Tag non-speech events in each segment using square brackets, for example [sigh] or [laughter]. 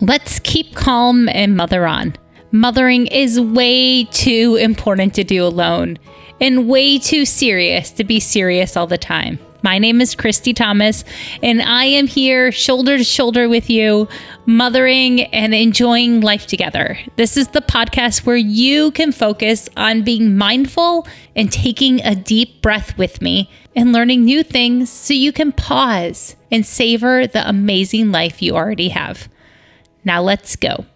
Let's keep calm and mother on. Mothering is way too important to do alone and way too serious to be serious all the time. My name is Christy Thomas, and I am here shoulder to shoulder with you, mothering and enjoying life together. This is the podcast where you can focus on being mindful and taking a deep breath with me and learning new things so you can pause and savor the amazing life you already have. Now let's go.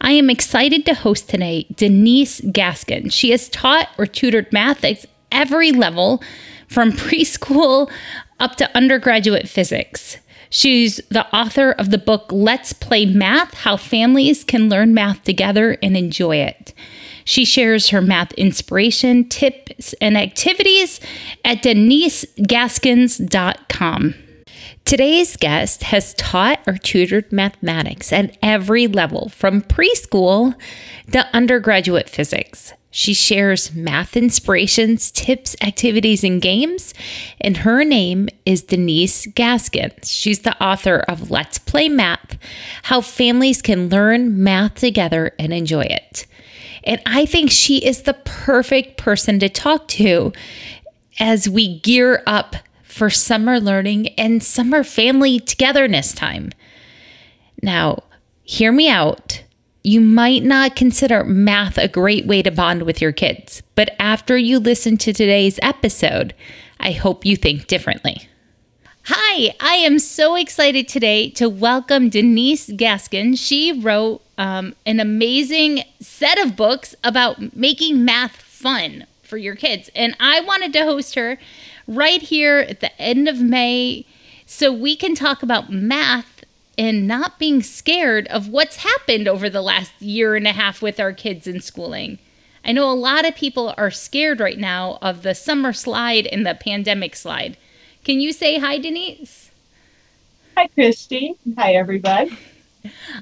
I am excited to host today Denise Gaskin. She has taught or tutored math at every level from preschool up to undergraduate physics. She's the author of the book Let's Play Math How Families Can Learn Math Together and Enjoy It. She shares her math inspiration, tips, and activities at denisegaskins.com. Today's guest has taught or tutored mathematics at every level, from preschool to undergraduate physics. She shares math inspirations, tips, activities, and games, and her name is Denise Gaskins. She's the author of Let's Play Math How Families Can Learn Math Together and Enjoy It. And I think she is the perfect person to talk to as we gear up for summer learning and summer family togetherness time. Now, hear me out. You might not consider math a great way to bond with your kids, but after you listen to today's episode, I hope you think differently. Hi, I am so excited today to welcome Denise Gaskin. She wrote um, an amazing set of books about making math fun for your kids, and I wanted to host her right here at the end of May so we can talk about math and not being scared of what's happened over the last year and a half with our kids in schooling. I know a lot of people are scared right now of the summer slide and the pandemic slide. Can you say hi, Denise? Hi, Christy. Hi, everybody.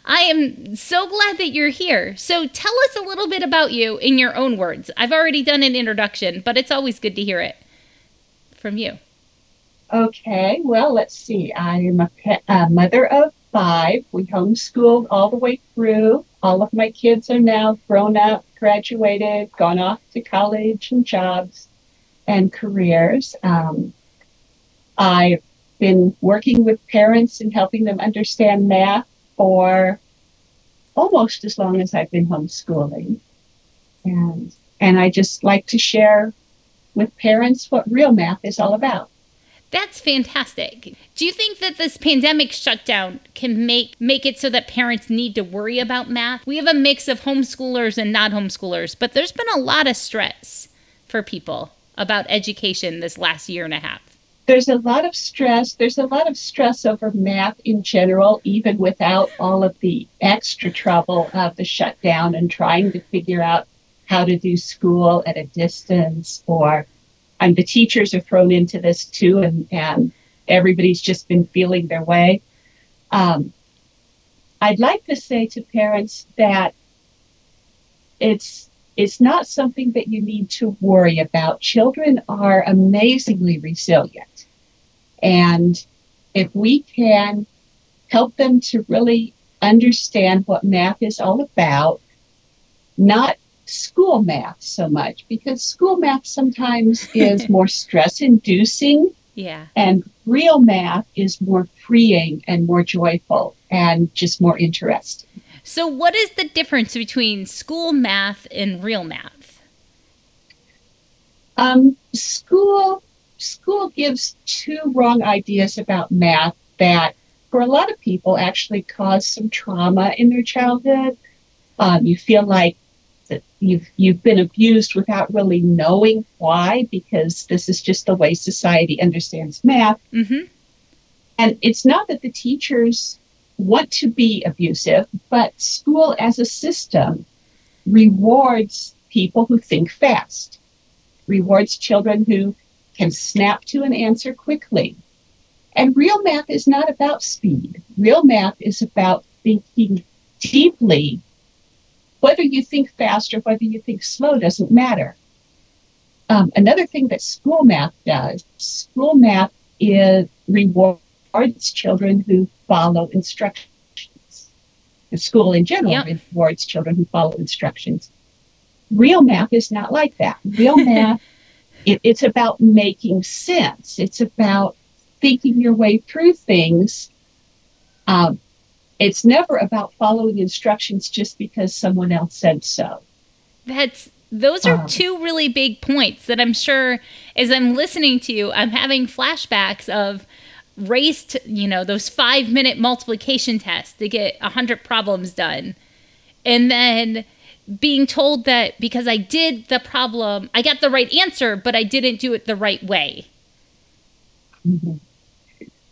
I am so glad that you're here. So tell us a little bit about you in your own words. I've already done an introduction, but it's always good to hear it from you? Okay, well, let's see. I am a, a mother of five. We homeschooled all the way through. All of my kids are now grown up, graduated, gone off to college and jobs and careers. Um, I've been working with parents and helping them understand math for almost as long as I've been homeschooling. And and I just like to share with parents what real math is all about. That's fantastic. Do you think that this pandemic shutdown can make make it so that parents need to worry about math? We have a mix of homeschoolers and not homeschoolers, but there's been a lot of stress for people about education this last year and a half. There's a lot of stress. There's a lot of stress over math in general, even without all of the extra trouble of the shutdown and trying to figure out how to do school at a distance or and the teachers are thrown into this too and, and everybody's just been feeling their way. Um, I'd like to say to parents that it's it's not something that you need to worry about. Children are amazingly resilient. And if we can help them to really understand what math is all about, not school math so much because school math sometimes [laughs] is more stress inducing. Yeah. And real math is more freeing and more joyful and just more interesting. So, what is the difference between school math and real math? Um, school school gives two wrong ideas about math that, for a lot of people, actually cause some trauma in their childhood. Um, you feel like that you've you've been abused without really knowing why because this is just the way society understands math. Mm-hmm. and it's not that the teachers want to be abusive but school as a system rewards people who think fast rewards children who can snap to an answer quickly. And real math is not about speed. Real math is about thinking deeply whether you think fast or whether you think slow doesn't matter. Um, another thing that school math does, school math is rewards children who follow instructions. The school in general yep. rewards children who follow instructions. Real math is not like that. Real [laughs] math, it, it's about making sense. It's about thinking your way through things. Um, it's never about following instructions just because someone else said so. That's those are um, two really big points that I'm sure as I'm listening to you, I'm having flashbacks of raced, you know, those five minute multiplication tests to get a hundred problems done. And then being told that because I did the problem, I got the right answer, but I didn't do it the right way. Mm-hmm.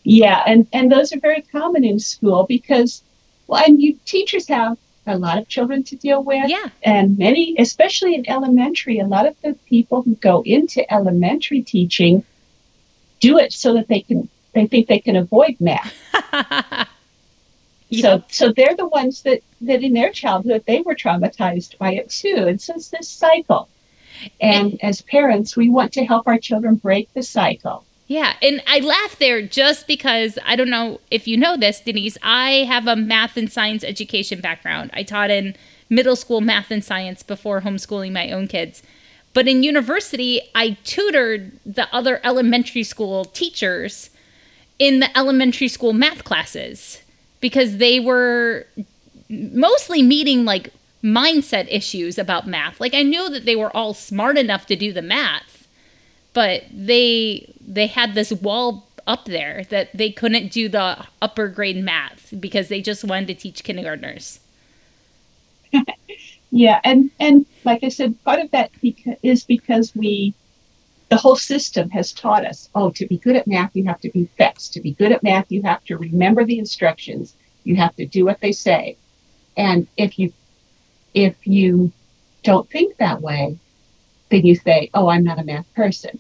Yeah, and, and those are very common in school because, well, and you teachers have a lot of children to deal with. Yeah. And many, especially in elementary, a lot of the people who go into elementary teaching do it so that they can they think they can avoid math. [laughs] So so they're the ones that that in their childhood they were traumatized by it too. And so it's this cycle. And, and as parents, we want to help our children break the cycle. Yeah, and I laugh there just because I don't know if you know this, Denise. I have a math and science education background. I taught in middle school math and science before homeschooling my own kids. But in university, I tutored the other elementary school teachers in the elementary school math classes because they were mostly meeting like mindset issues about math. Like I knew that they were all smart enough to do the math, but they they had this wall up there that they couldn't do the upper grade math because they just wanted to teach kindergartners. [laughs] yeah, and and like I said, part of that beca- is because we the whole system has taught us oh, to be good at math, you have to be fixed. To be good at math, you have to remember the instructions. You have to do what they say. And if you if you don't think that way, then you say, oh, I'm not a math person.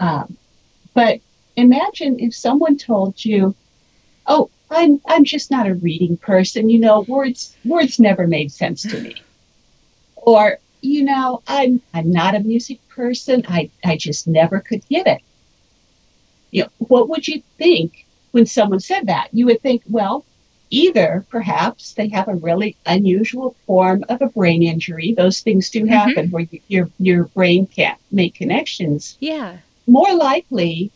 Um, but imagine if someone told you, oh, I'm I'm just not a reading person. You know, words words never made sense to me. Or you know, I'm I'm not a music person. I, I just never could get it. You know, what would you think when someone said that? You would think, well, either perhaps they have a really unusual form of a brain injury. Those things do mm-hmm. happen mm-hmm. where you, your your brain can't make connections. Yeah. More likely,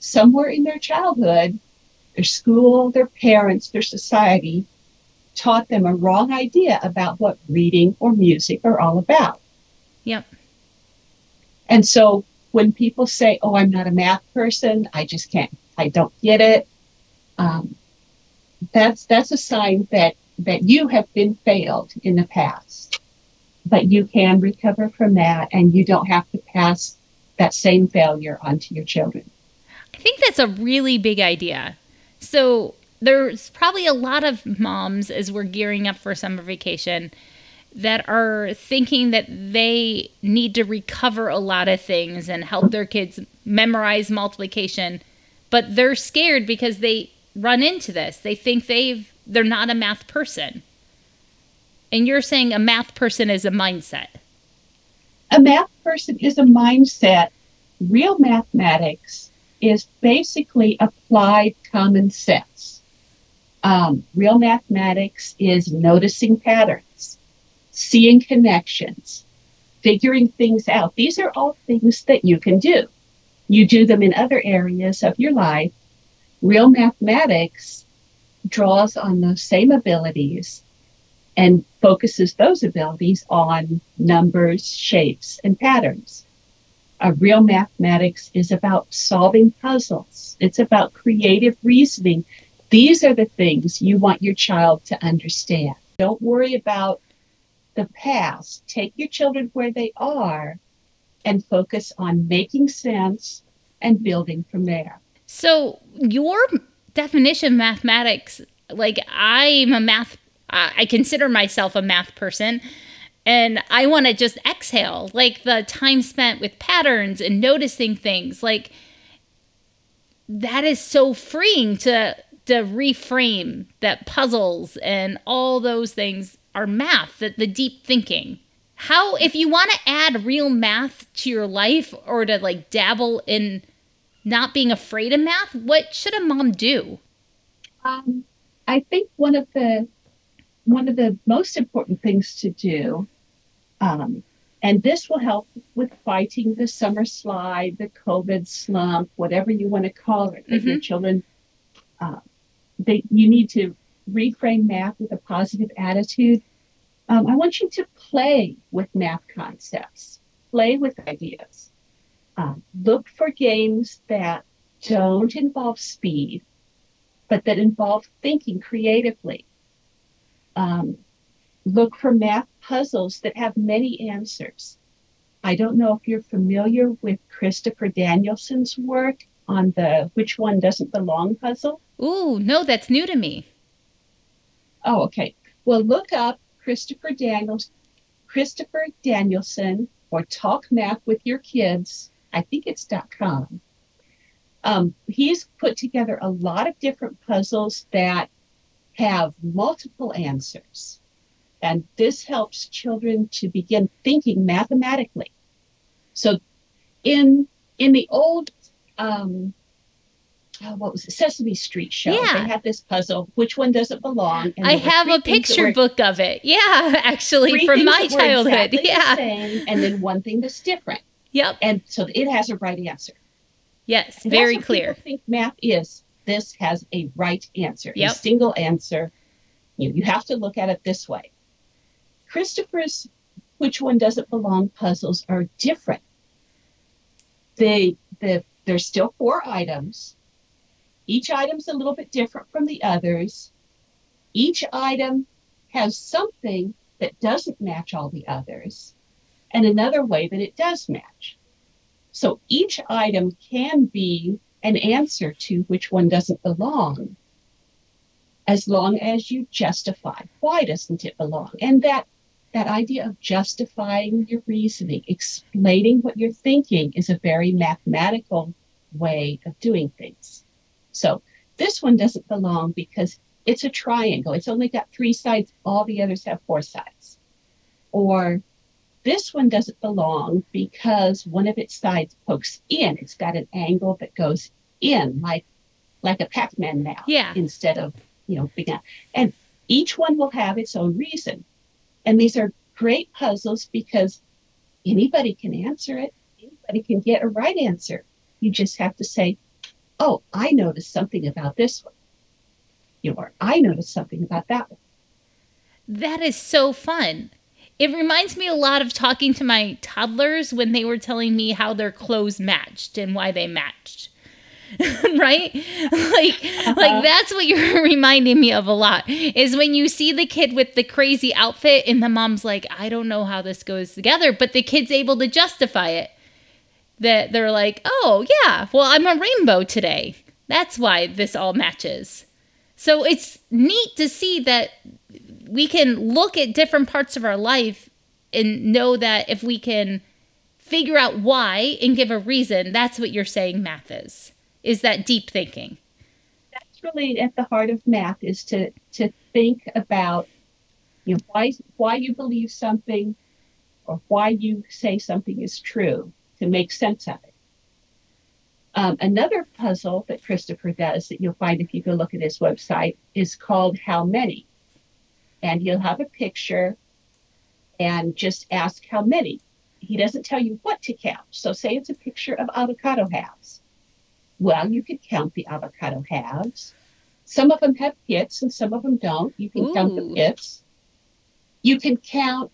somewhere in their childhood, their school, their parents, their society taught them a wrong idea about what reading or music are all about. Yep. And so when people say, "Oh, I'm not a math person. I just can't. I don't get it," um, that's that's a sign that that you have been failed in the past. But you can recover from that, and you don't have to pass that same failure onto your children. I think that's a really big idea. So there's probably a lot of moms as we're gearing up for summer vacation that are thinking that they need to recover a lot of things and help their kids memorize multiplication but they're scared because they run into this they think they've they're not a math person and you're saying a math person is a mindset a math person is a mindset real mathematics is basically applied common sense um, real mathematics is noticing patterns seeing connections, figuring things out. These are all things that you can do. You do them in other areas of your life. Real mathematics draws on those same abilities and focuses those abilities on numbers, shapes, and patterns. A real mathematics is about solving puzzles. It's about creative reasoning. These are the things you want your child to understand. Don't worry about the past, take your children where they are, and focus on making sense and building from there. So, your definition of mathematics, like I'm a math, I consider myself a math person. And I want to just exhale, like the time spent with patterns and noticing things. Like that is so freeing to to reframe that puzzles and all those things are math, the, the deep thinking. How, if you want to add real math to your life or to like dabble in not being afraid of math, what should a mom do? Um, I think one of the one of the most important things to do, um, and this will help with fighting the summer slide, the COVID slump, whatever you want to call it, that your children, uh, they, you need to reframe math with a positive attitude. Um, I want you to play with math concepts, play with ideas. Um, look for games that don't involve speed, but that involve thinking creatively. Um, look for math puzzles that have many answers. I don't know if you're familiar with Christopher Danielson's work on the which one doesn't belong puzzle. Ooh, no, that's new to me. Oh, okay. Well, look up Christopher Daniels, Christopher Danielson, or Talk Math with Your Kids. I think it's .com. Um, he's put together a lot of different puzzles that have multiple answers. And this helps children to begin thinking mathematically. So in in the old um, oh, what was it, Sesame Street show, Yeah. they had this puzzle, which one doesn't belong? And I have a picture were- book of it. Yeah, [laughs] actually, from my childhood. exactly Yeah. same, and then one thing that's different. Yep. And so it has a right answer. Yes. And that's Very what clear. People think math is this has a right answer, Yep. a single answer. You, you have to look at it this way. Christopher's which one doesn't belong puzzles are different. They the there's still four items. Each item's a little bit different from the others. Each item has something that doesn't match all the others, and another way that it does match. So each item can be an answer to which one doesn't belong, as long as you justify why doesn't it belong. And that that idea of justifying your reasoning, explaining what you're thinking, is a very mathematical way of doing things. So this one doesn't belong because it's a triangle. It's only got three sides. All the others have four sides. Or this one doesn't belong because one of its sides pokes in. It's got an angle that goes in, like like a Pac-Man map, Yeah. instead of you know big. And each one will have its own reason. And these are great puzzles because anybody can answer it. Anybody can get a right answer. You just have to say, "Oh, I noticed something about this one," you know, or "I noticed something about that one." That is so fun. It reminds me a lot of talking to my toddlers when they were telling me how their clothes matched and why they matched. [laughs] right? Like uh-huh. like that's what you're [laughs] reminding me of a lot. Is when you see the kid with the crazy outfit and the mom's like, "I don't know how this goes together," but the kid's able to justify it. That they're like, "Oh, yeah. Well, I'm a rainbow today. That's why this all matches." So it's neat to see that we can look at different parts of our life and know that if we can figure out why and give a reason, that's what you're saying math is. Is that deep thinking? that's really at the heart of math is to to think about you know why why you believe something or why you say something is true to make sense of it. Um, another puzzle that Christopher does that you'll find if you go look at his website is called How Many? And he'll have a picture and just ask how many. He doesn't tell you what to count. So, say it's a picture of avocado halves. Well, you could count the avocado halves. Some of them have pits and some of them don't. You can count the pits. You can count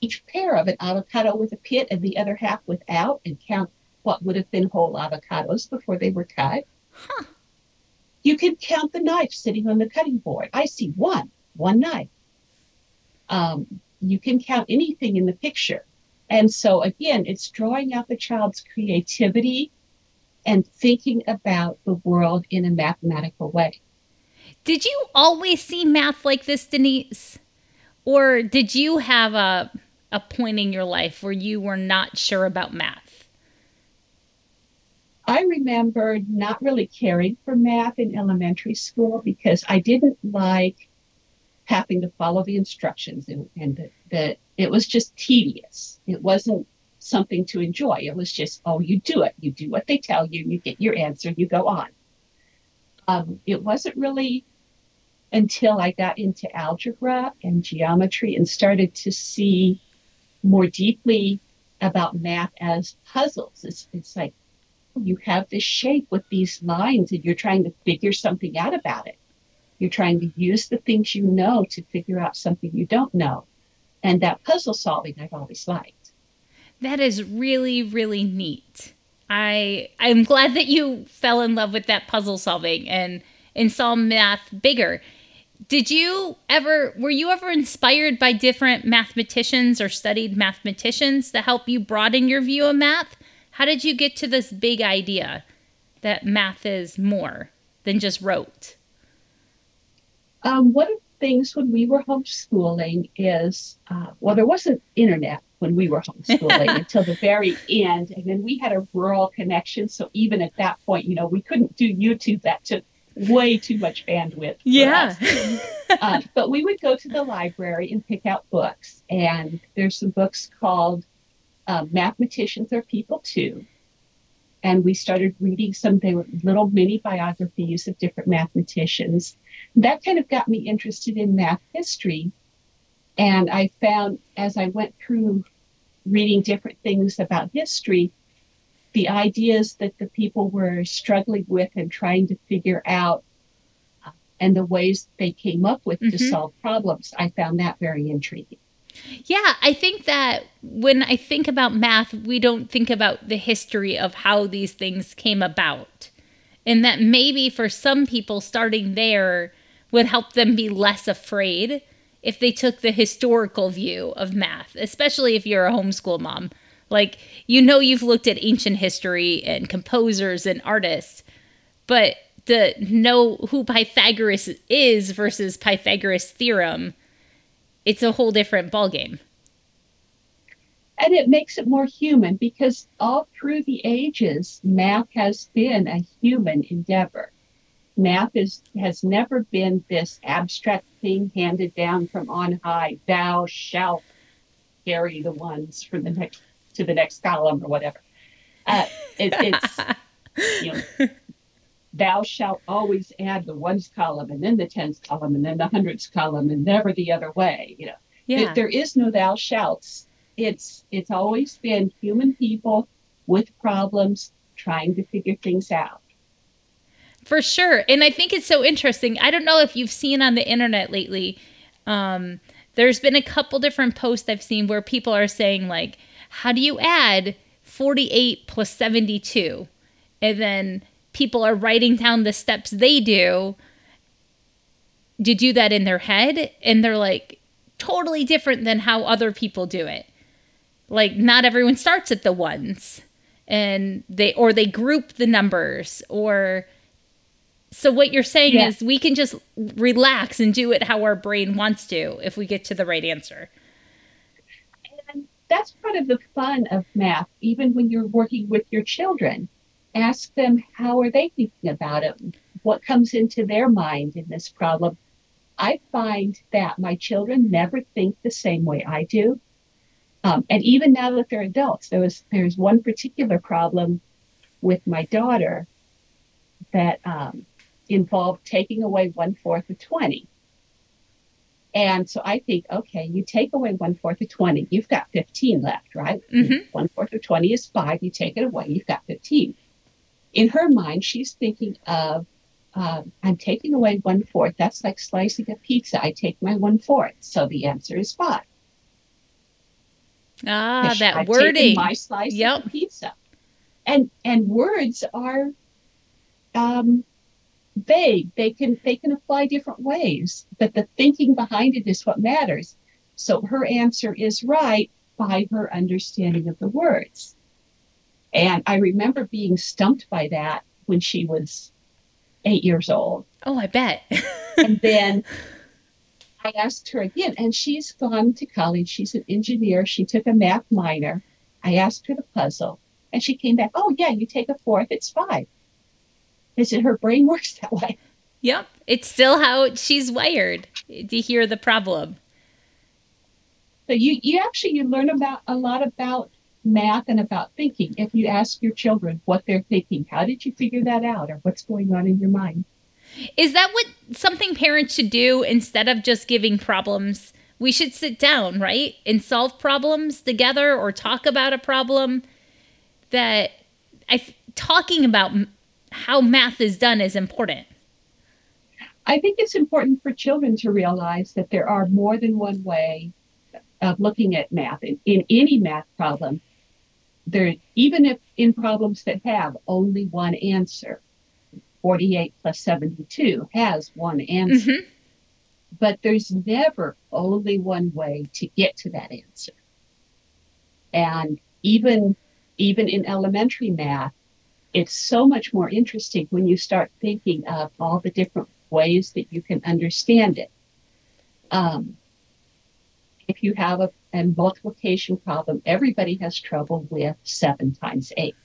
each pair of an avocado with a pit and the other half without and count what would have been whole avocados before they were cut. Huh. You can count the knife sitting on the cutting board. I see one, one knife. Um, you can count anything in the picture. And so, again, it's drawing out the child's creativity and thinking about the world in a mathematical way. Did you always see math like this, Denise? Or did you have a a point in your life where you were not sure about math? I remember not really caring for math in elementary school because I didn't like having to follow the instructions and, and the, it was just tedious. It wasn't something to enjoy. It was just, oh, you do it. You do what they tell you, you get your answer, you go on. Um, it wasn't really until I got into algebra and geometry and started to see more deeply about math as puzzles. It's, it's like you have this shape with these lines and you're trying to figure something out about it. You're trying to use the things you know to figure out something you don't know. And that puzzle solving I've always liked. That is really, really neat. I I'm glad that you fell in love with that puzzle solving and and saw math bigger. Did you ever were you ever inspired by different mathematicians or studied mathematicians to help you broaden your view of math? How did you get to this big idea that math is more than just rote? Um, one of the things when we were homeschooling is, uh, well, there wasn't internet when we were homeschooling [laughs] until the very end. And then we had a rural connection. So even at that point, you know, we couldn't do YouTube. That took way too much bandwidth. Yeah. uh, [laughs] but we would go to the library and pick out books. And there's some books called um, Mathematicians Are People Too. And we started reading some, they were little mini biographies of different mathematicians. That kind of got me interested in math history. And I found as I went through reading different things about history, the ideas that the people were struggling with and trying to figure out uh, and the ways they came up with mm-hmm. to solve problems, I found that very intriguing. Yeah, I think that when I think about math, we don't think about the history of how these things came about. And that maybe for some people, starting there would help them be less afraid if they took the historical view of math, especially if you're a homeschool mom. Like, you know, you've looked at ancient history and composers and artists, but to know who Pythagoras is versus Pythagoras' theorem it's a whole different ballgame. And it makes it more human because all through the ages, math has been a human endeavor. Math is, has never been this abstract thing handed down from on high. Thou shalt carry the ones from the next to the next column or whatever. Uh, it, it's [laughs] you know, thou shalt always add the ones column and then the tens column and then the hundreds column and never the other way you know. Yeah. there is no thou shalts. It's it's always been human people with problems trying to figure things out. For sure. And i think it's so interesting. I don't know if you've seen on the internet lately um, there's been a couple different posts i've seen where people are saying like how do you add 48 plus 72 and then people are writing down the steps they do to do that in their head and they're like totally different than how other people do it. Like not everyone starts at the ones and they or they group the numbers or so what you're saying yeah. is we can just relax and do it how our brain wants to if we get to the right answer. And that's part of the fun of math even when you're working with your children ask them how are they thinking about it? What comes into their mind in this problem? I find that my children never think the same way i do. Um, and even now that they're adults there was there's one particular problem with my daughter that um, involved taking away one fourth of 20 and so I think, okay, you take away one fourth of 20, you've got 15 left, right? Mm-hmm. One fourth of 20 is five, you take it away, you've got 15 in her mind, she's thinking of, um, I'm taking away one fourth. That's like slicing a pizza. I take my one fourth. So the answer is five. Ah, that I've wording. My slice yep. of pizza. And and words are um, vague. They can they can apply different ways, but the thinking behind it is what matters. So her answer is right by her understanding of the words. And I remember being stumped by that when she was eight years old. Oh, I bet. [laughs] and then I asked her again, and she's gone to college. She's an engineer. She took a math minor. I asked her the puzzle, and she came back, Oh, yeah, you take a fourth, it's five. I said, Her brain [laughs] works that way. Yep. It's still how she's wired to hear the problem. So you, you actually you learn about a lot about math and about thinking. If you ask your children what they're thinking, how did you figure that out or what's going on in your mind? Is that what something parents should do instead of just giving problems? We should sit down, right? And solve problems together or talk about a problem that I talking about how math is done is important. I think it's important for children to realize that there are more than one way of looking at math in, in any math problem. There, even if in problems that have only one answer, 48 plus 72 has one answer. Mm-hmm. But there's never only one way to get to that answer. And even even in elementary math, it's so much more interesting when you start thinking of all the different ways that you can understand it. Um, if you have a, a multiplication problem, everybody has trouble with seven times eight.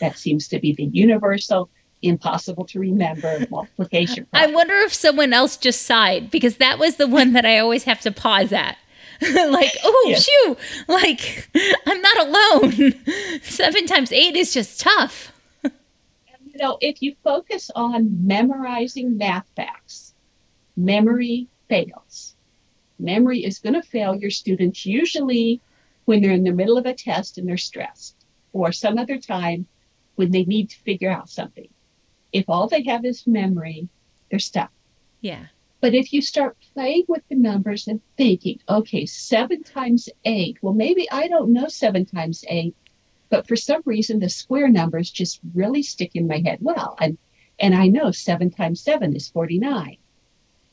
That seems to be the universal, impossible to remember multiplication problem. I wonder if someone else just sighed because that was the one that I always have to pause at. [laughs] like, oh, yeah. shoo, like, [laughs] I'm not alone. [laughs] Seven times eight is just tough. you know, if you focus on memorizing math facts, memory fails. Memory is going to fail your students usually when they're in the middle of a test and they're stressed, or some other time when they need to figure out something. If all they have is memory, they're stuck. Yeah. But if you start playing with the numbers and thinking, okay, seven times eight, well, maybe I don't know seven times eight, but for some reason the square numbers just really stick in my head well. And, and I know seven times seven is 49,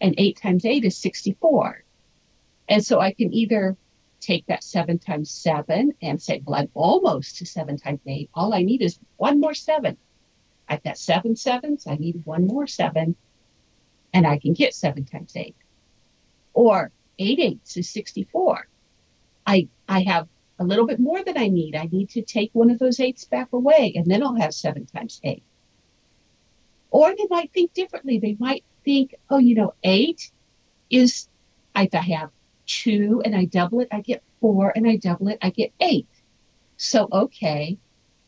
and eight times eight is 64. And so I can either take that seven times seven and say, well, I'm almost to seven times eight. All I need is one more seven. I've got seven sevens. I need one more seven and I can get seven times eight. Or eight eighths is 64. I, I have a little bit more than I need. I need to take one of those eights back away, and then I'll have seven times eight. Or they might think differently. They might think, oh, you know, eight is, I have two and I double it, I get four, and I double it, I get eight. So, okay,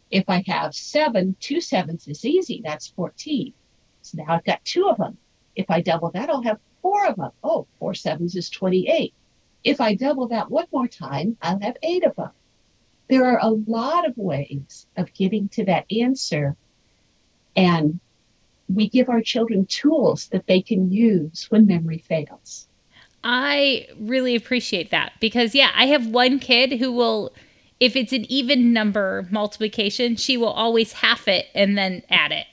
if I have seven, two sevens is easy. That's 14. So now I've got two of them. If I double that, I'll have four of them. Oh, four sevens is 28. If I double that one more time, I'll have eight of them. There are a lot of ways of getting to that answer. And we give our children tools that they can use when memory fails. I really appreciate that because, yeah, I have one kid who will, if it's an even number multiplication, she will always half it and then add it.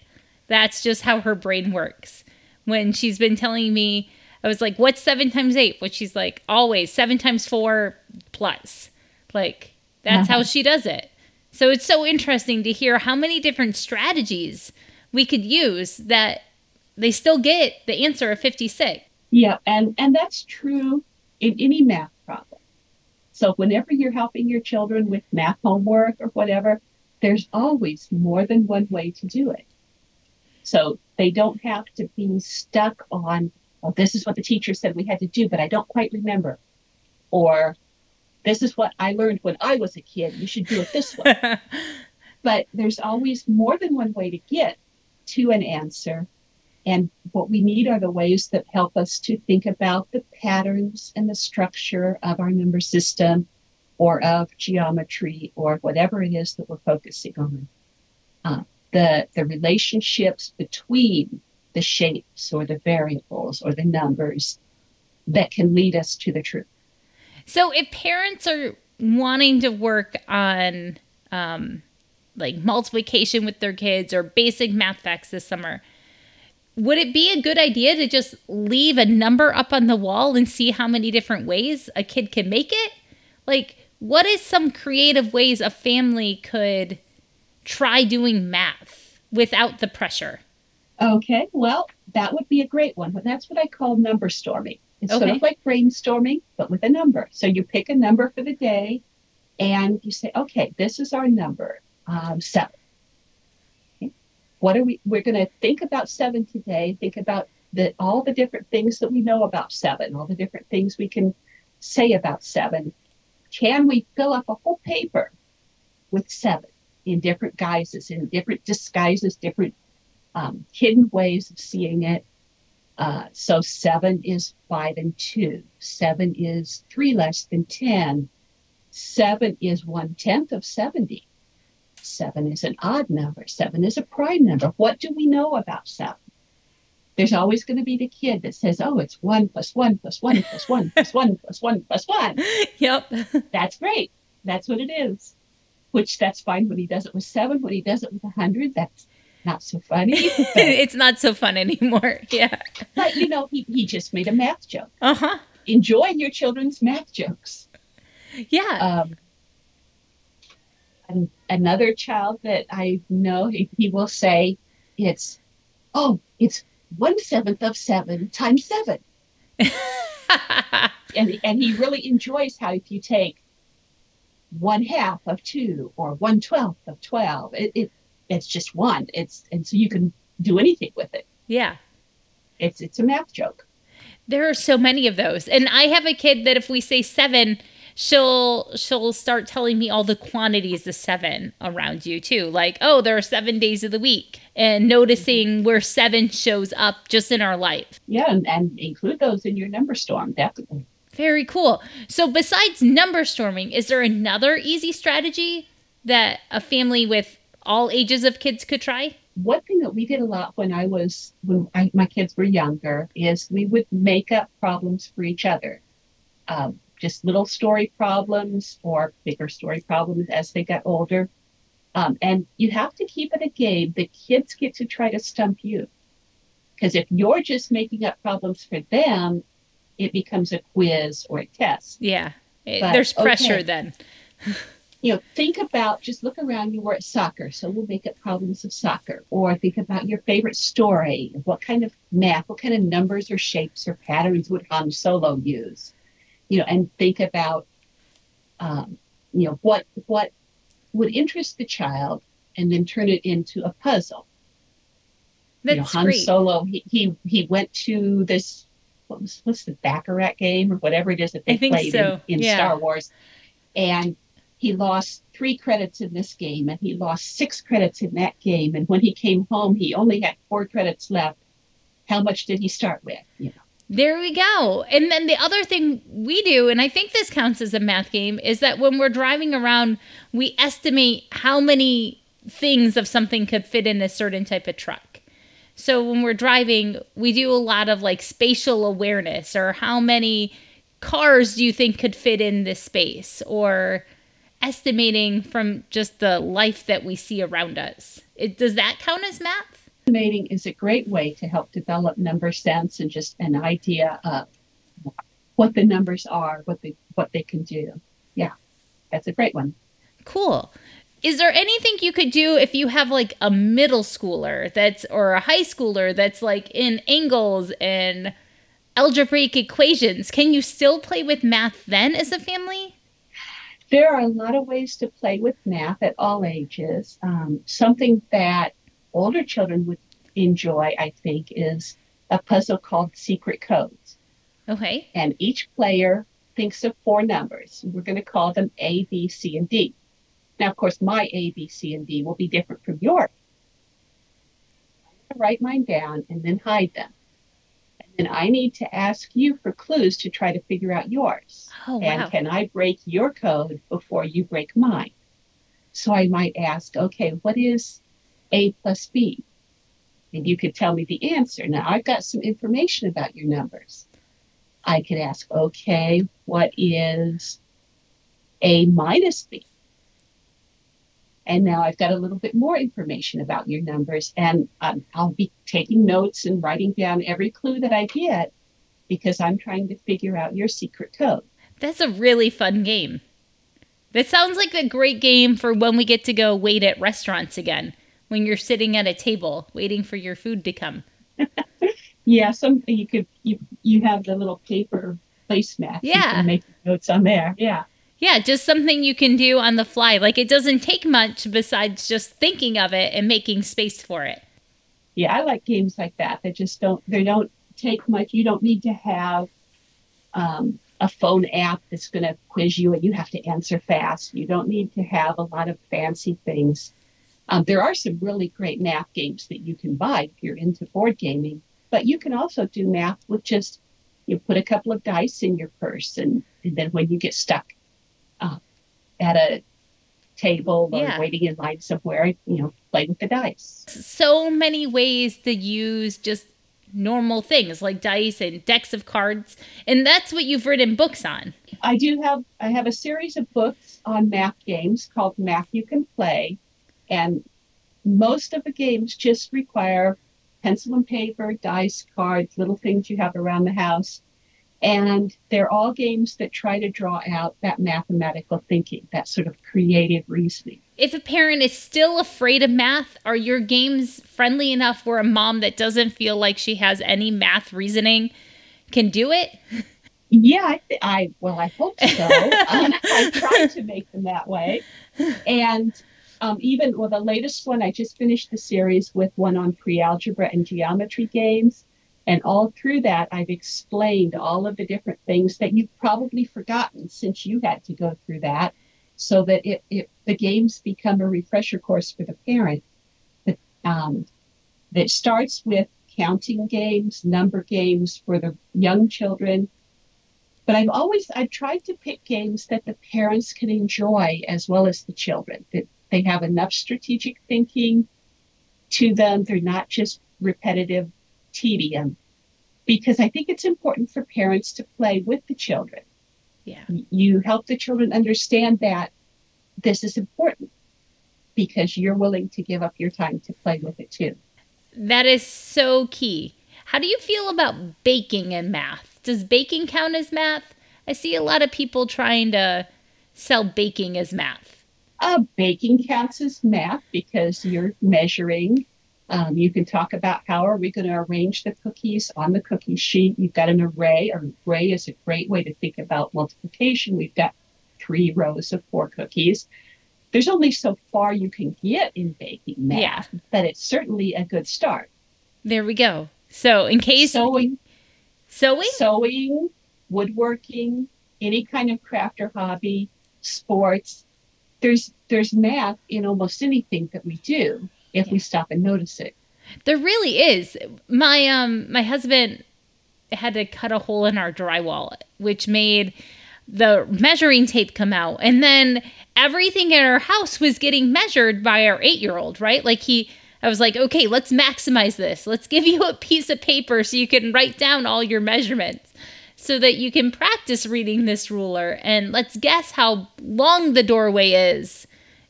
That's just how her brain works when she's been telling me, I was like, what's seven times eight? But she's like, always seven times four plus. Like, that's uh-huh. how she does it. So it's so interesting to hear how many different strategies we could use that they still get the answer of 56. Yeah, and, and that's true in any math problem. So whenever you're helping your children with math homework or whatever, there's always more than one way to do it. So they don't have to be stuck on, oh, this is what the teacher said we had to do, but I don't quite remember. Or this is what I learned when I was a kid. You should do it this way. [laughs] but there's always more than one way to get to an answer. And what we need are the ways that help us to think about the patterns and the structure of our number system or of geometry or whatever it is that we're focusing on. Uh, the, the relationships between the shapes or the variables or the numbers that can lead us to the truth. So, if parents are wanting to work on um, like multiplication with their kids or basic math facts this summer, would it be a good idea to just leave a number up on the wall and see how many different ways a kid can make it? Like, what is some creative ways a family could try doing math without the pressure? Okay, well, that would be a great one. But that's what I call number storming. It's okay. sort of like brainstorming, but with a number. So you pick a number for the day and you say, okay, this is our number, um, seven. What are we, we're going to think about seven today, think about all the different things that we know about seven, all the different things we can say about seven. Can we fill up a whole paper with seven? in different guises, in different disguises, different um, hidden ways of seeing it. Uh, so seven is five and two. Seven is three less than 10. Seven is one tenth of 70. Seven is an odd number. Seven is a prime number. What do we know about seven? There's always going to be the kid that says, oh, it's one plus one plus one plus one [laughs] plus one plus one plus one. Yep. That's great. That's what it is. Which that's fine when he does it with seven. When he does it with a hundred, that's not so funny. [laughs] It's not so fun anymore. [laughs] Yeah. but you know, he, he just made a math joke. Uh huh. Enjoy your children's math jokes. Yeah. Um, an, another child that I know, he, he will say, it's, oh, it's one seventh of seven times seven. [laughs] and, and he really enjoys how if you take one half of two or one twelfth of 12, it, it it's just one. It's, and so you can do anything with it. yeah. It's, it's a math joke. There are so many of those. And I have a kid that if we say seven, she'll she'll start telling me all the quantities of seven around you too. Like, oh, there are seven days of the week. And noticing where seven shows up just in our life. Yeah. And, and include those in your number storm. Definitely. Very cool. So besides number storming, is there another easy strategy that a family with all ages of kids could try? one thing that we did a lot when I was when I, my kids were younger is we would make up problems for each other, um, just little story problems or bigger story problems as they got older. Um, and you have to keep it a game. The kids get to try to stump you, because if you're just making up problems for them, it becomes a quiz or a test. Yeah. It- But, There's pressure okay. then. [laughs] you know, think about just look around you. were at soccer, so we'll make up problems of soccer, or think about your favorite story. What kind of math, what kind of numbers or shapes or patterns would Han Solo use? You know, and think about, um, you know, what what would interest the child, and then turn it into a puzzle. That's you know, Han great. Solo, he, he he went to this what was what's the Baccarat game or whatever it is that they played so, in, in yeah. Star Wars, and he lost three credits in this game, and he lost six credits in that game, and when he came home, he only had four credits left. How much did he start with? You know, There we go. And then the other thing we do, and I think this counts as a math game, is that when we're driving around, we estimate how many things of something could fit in a certain type of truck. So when we're driving, we do a lot of like spatial awareness or how many cars do you think could fit in this space or estimating from just the life that we see around us. It, does that count as math? Estimating is a great way to help develop number sense and just an idea of what the numbers are, what they what they can do. Yeah, that's a great one. Cool. Is there anything you could do if you have like a middle schooler that's or a high schooler that's like in angles and algebraic equations? Can you still play with math then as a family? There are a lot of ways to play with math at all ages. Um, something that older children would enjoy, I think, is a puzzle called Secret Codes. Okay. And each player thinks of four numbers. We're going to call them A, B, C, and D. Now, of course, my A, B, C, and D will be different from yours. I'm going to write mine down and then hide them. And then I need to ask you for clues to try to figure out yours. Oh And wow. can I break your code before you break mine? So I might ask, okay, what is A plus B? And you could tell me the answer. Now I've got some information about your numbers. I could ask, okay, what is A minus B? And now I've got a little bit more information about your numbers, and um, I'll be taking notes and writing down every clue that I get because I'm trying to figure out your secret code. That's a really fun game. That sounds like a great game for when we get to go wait at restaurants again. When you're sitting at a table waiting for your food to come. [laughs] Yeah, some you could you you have the little paper placemat. You Yeah. can make notes on there. Yeah. Yeah, just something you can do on the fly. Like it doesn't take much besides just thinking of it and making space for it. Yeah, I like games like that. They just don't they don't take much. You don't need to have um, a phone app that's going to quiz you and you have to answer fast. You don't need to have a lot of fancy things. Um, there are some really great math games that you can buy if you're into board gaming. But you can also do math with just you put a couple of dice in your purse, and, and then when you get stuck uh, at a table or Yeah. waiting in line somewhere, you know, play with the dice. So many ways to use just normal things like dice and decks of cards. And that's what you've written books on. I do have I have a series of books on math games called Math You Can Play, and most of the games just require pencil and paper, dice, cards, little things you have around the house. And they're all games that try to draw out that mathematical thinking, that sort of creative reasoning. If a parent is still afraid of math, are your games friendly enough where a mom that doesn't feel like she has any math reasoning can do it? Yeah, I, th- I well, I hope so. um, [laughs] [laughs] I try to make them that way, and um, even well, the latest one I just finished the series with one on pre-algebra and geometry games, and all through that I've explained all of the different things that you've probably forgotten since you had to go through that, so that it, it the games become a refresher course for the parent. That um, that starts with counting games, number games for the young children but I've always I've tried to pick games that the parents can enjoy as well as the children. That they have enough strategic thinking to them. They're not just repetitive tedium. Because I think it's important for parents to play with the children. Yeah. You help the children understand that this is important because you're willing to give up your time to play with it too. That is so key. How do you feel about baking and math? Does baking count as math? I see a lot of people trying to sell baking as math. Uh, baking counts as math because you're measuring. Um, you can talk about how are we going to arrange the cookies on the cookie sheet. You've got an array. An array is a great way to think about multiplication. We've got three rows of four cookies. There's only so far you can get in baking math, but it's certainly a good start. There we go. So, in case Sewing, sewing, sewing, woodworking, any kind of craft or hobby, sports. There's there's math in almost anything that we do if we stop and notice it. there really is. My um my husband had to cut a hole in our drywall, which made the measuring tape come out, and then everything in our house was getting measured by our eight year old. Right, like he. I was like, okay, let's maximize this. Let's give you a piece of paper so you can write down all your measurements so that you can practice reading this ruler and let's guess how long the doorway is.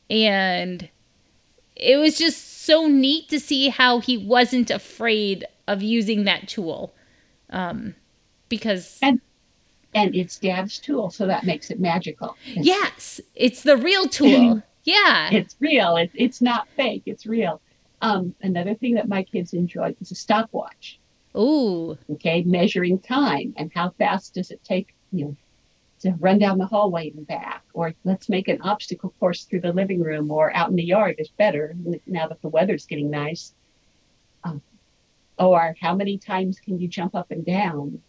And it was just so neat to see how he wasn't afraid of using that tool. Um, because, And and it's dad's tool, so that makes it magical. It's, yes, it's the real tool. [laughs] Yeah. it's real. It, it's not fake. It's real. Um, another thing that my kids enjoyed was a stopwatch. Ooh, Okay, measuring time and how fast does it take you know to run down the hallway and back, or let's make an obstacle course through the living room or out in the yard is better now that the weather's getting nice. Um, or how many times can you jump up and down,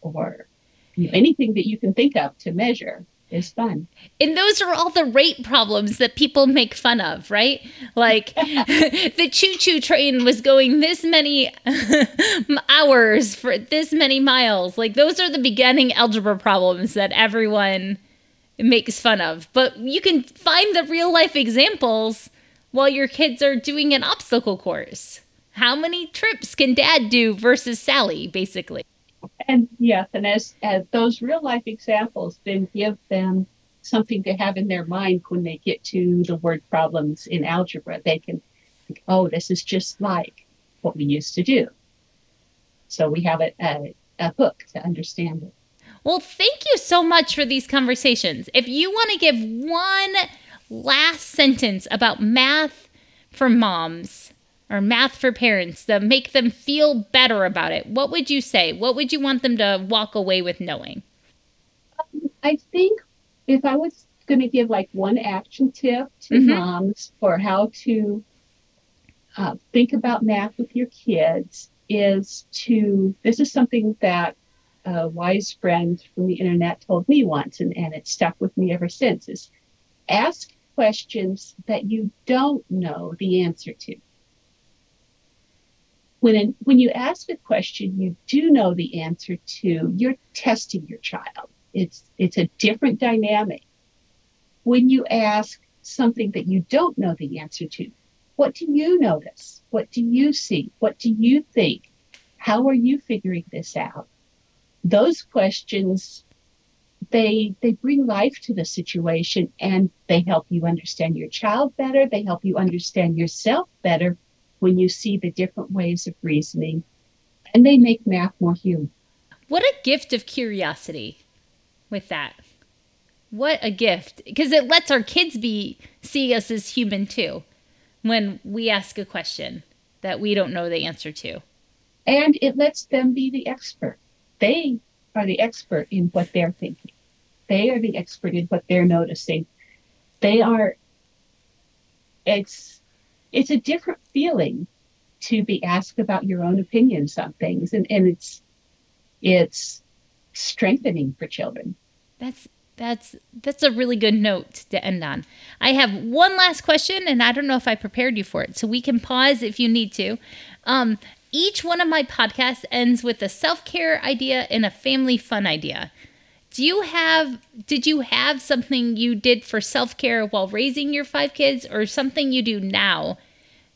or you know, anything that you can think of to measure is fun. And those are all the rate problems that people make fun of, right? Like [laughs] [laughs] the choo choo train was going this many [laughs] hours for this many miles. Like those are the beginning algebra problems that everyone makes fun of. But you can find the real life examples while your kids are doing an obstacle course. How many trips can dad do versus Sally, basically? And yes, and as, as those real life examples then give them something to have in their mind when they get to the word problems in algebra. They can think, oh, this is just like what we used to do. So we have a, a, a hook to understand it. Well, thank you so much for these conversations. If you want to give one last sentence about math for moms or math for parents to make them feel better about it, what would you say? What would you want them to walk away with knowing? I think if I was going to give like one action tip to Mhm. moms for how to uh, think about math with your kids is to this is something that a wise friend from the internet told me once and, and it stuck with me ever since is ask questions that you don't know the answer to when when you ask a question you do know the answer to, you're testing your child. It's it's a different dynamic. When you ask something that you don't know the answer to, what do you notice? What do you see? What do you think? How are you figuring this out? Those questions they they bring life to the situation and they help you understand your child better, they help you understand yourself better when you see the different ways of reasoning and they make math more human. What a gift of curiosity with that. What a gift because it lets our kids be see us as human too when we ask a question that we don't know the answer to. And it lets them be the expert. They are the expert in what they're thinking. They are the expert in what they're noticing. They are it's it's a different feeling to be asked about your own opinions on things and, and it's it's strengthening for children. That's that's that's a really good note to end on. I have one last question, and I don't know if I prepared you for it, so we can pause if you need to. Um, each one of my podcasts ends with a self care idea and a family fun idea. Do you have did you have something you did for self care while raising your five kids, or something you do now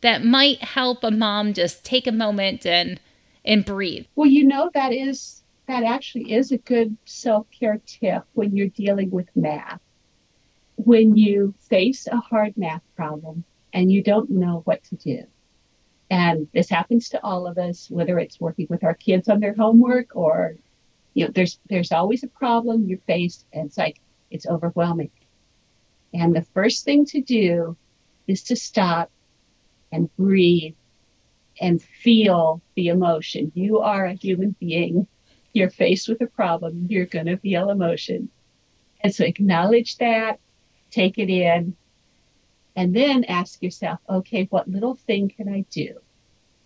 that might help a mom just take a moment and and breathe? Well, you know that is that actually is a good self care tip when you're dealing with math. When you face a hard math problem and you don't know what to do. And this happens to all of us, whether it's working with our kids on their homework or, you know, there's, there's always a problem you face and it's like, it's overwhelming. And the first thing to do is to stop and breathe and feel the emotion. You are a human being you're faced with a problem, you're going to feel emotion. And so acknowledge that, take it in, and then ask yourself, okay, what little thing can I do?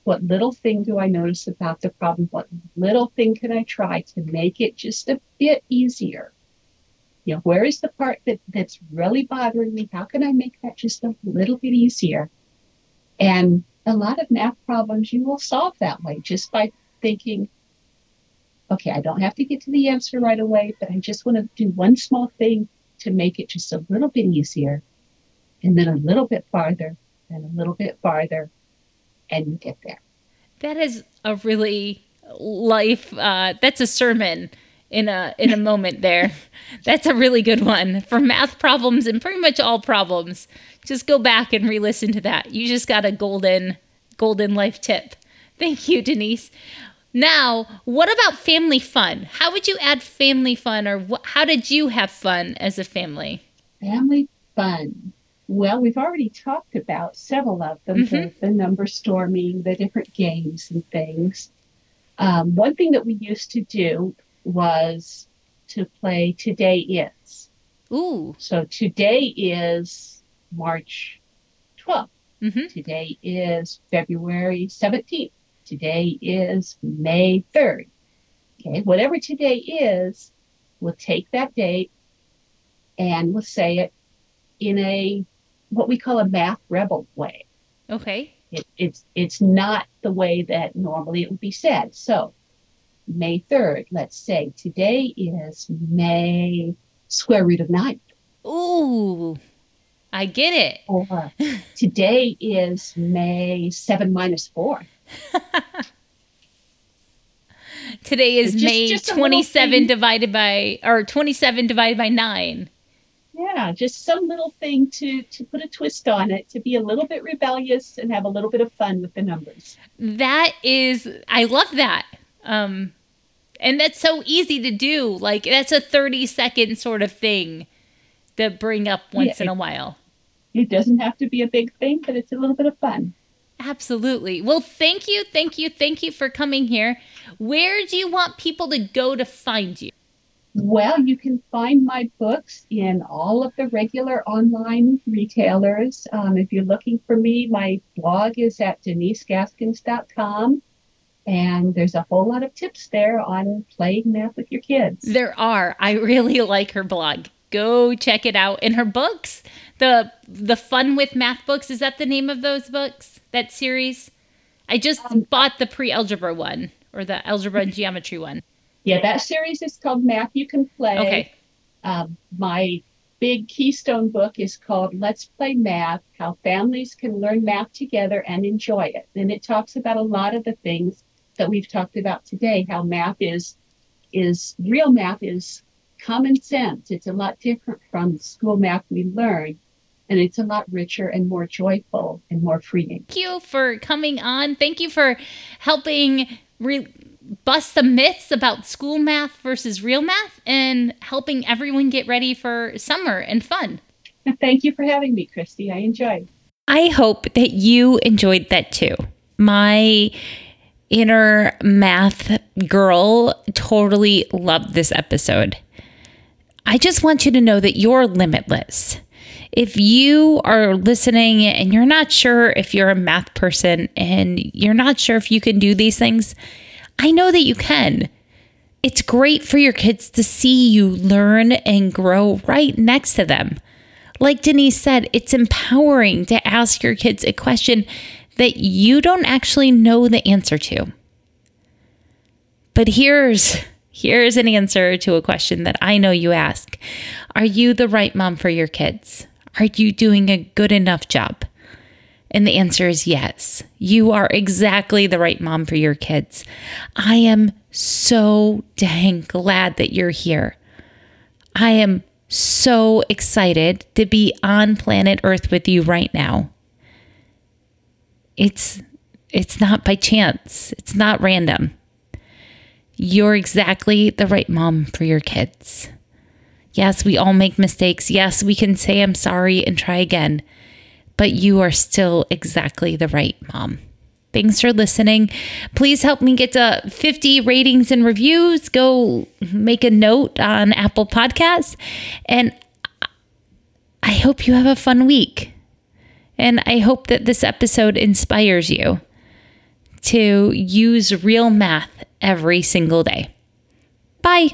What little thing do I notice about the problem? What little thing can I try to make it just a bit easier? You know, where is the part that, that's really bothering me? How can I make that just a little bit easier? And a lot of math problems you will solve that way just by thinking, okay, I don't have to get to the answer right away, but I just want to do one small thing to make it just a little bit easier and then a little bit farther and a little bit farther and you get there. That is a really life uh, that's a sermon in a in a [laughs] moment there. That's a really good one for math problems and pretty much all problems. Just go back and re-listen to that. You just got a golden golden life tip. Thank you, Denise. Now, what about family fun? How would you add family fun, or wh- how did you have fun as a family? Family fun. Well, we've already talked about several of them mm-hmm. the, the, number storming, the different games and things. Um, one thing that we used to do was to play Today Is. Ooh. So today is March 12th. Mm-hmm. Today is February 17th. Today is May 3rd. Okay, whatever today is, we'll take that date and we'll say it in a what we call a math rebel way. Okay. It, it's it's not the way that normally it would be said. So May 3rd, let's say today is May square root of 9. Ooh, I get it. Or today is May 7 minus 4. [laughs] Today is just, May just 27 divided by, or 27 divided by 9. Yeah, just some little thing to, to put a twist on it, to be a little bit rebellious and have a little bit of fun with the numbers. That is, I love that. Um, and that's so easy to do. Like, that's a 30 second sort of thing to bring up once yeah, in a while. It doesn't have to be a big thing, but it's a little bit of fun. Absolutely. Well, thank you, thank you, thank you for coming here. Where do you want people to go to find you? Well, you can find my books in all of the regular online retailers. Um, if you're looking for me, my blog is at denisegaskins.com. And there's a whole lot of tips there on playing math with your kids. There are. I really [laughs] like her blog. Go check it out. And her books, the the Fun with Math books, is that the name of those books? that series. I just um, bought the pre-algebra one or the algebra and geometry one. Yeah, that series is called Math You Can Play. Okay. Um, my big keystone book is called Let's Play Math How Families Can Learn Math Together and Enjoy It. And it talks about a lot of the things that we've talked about today how math is is real math is common sense. It's a lot different from school math we learn. And it's a lot richer and more joyful and more freeing. Thank you for coming on. Thank you for helping re- bust the myths about school math versus real math and helping everyone get ready for summer and fun. Thank you for having me, Christy. I enjoyed. I hope that you enjoyed that too. My inner math girl totally loved this episode. I just want you to know that you're limitless. If you are listening and you're not sure if you're a math person and you're not sure if you can do these things, I know that you can. It's great for your kids to see you learn and grow right next to them. Like Denise said, it's empowering to ask your kids a question that you don't actually know the answer to. But here's here's an answer to a question that I know you ask. Are you the right mom for your kids? Are you doing a good enough job? And the answer is yes. You are exactly the right mom for your kids. I am so dang glad that you're here. I am so excited to be on planet Earth with you right now. It's it's not by chance. It's not random. You're exactly the right mom for your kids. Yes, we all make mistakes. Yes, we can say I'm sorry and try again but you are still exactly the right mom. Thanks for listening. Please help me get to 50 ratings and reviews. Go make a note on Apple Podcasts. And I hope you have a fun week. And I hope that this episode inspires you to use real math every single day. Bye.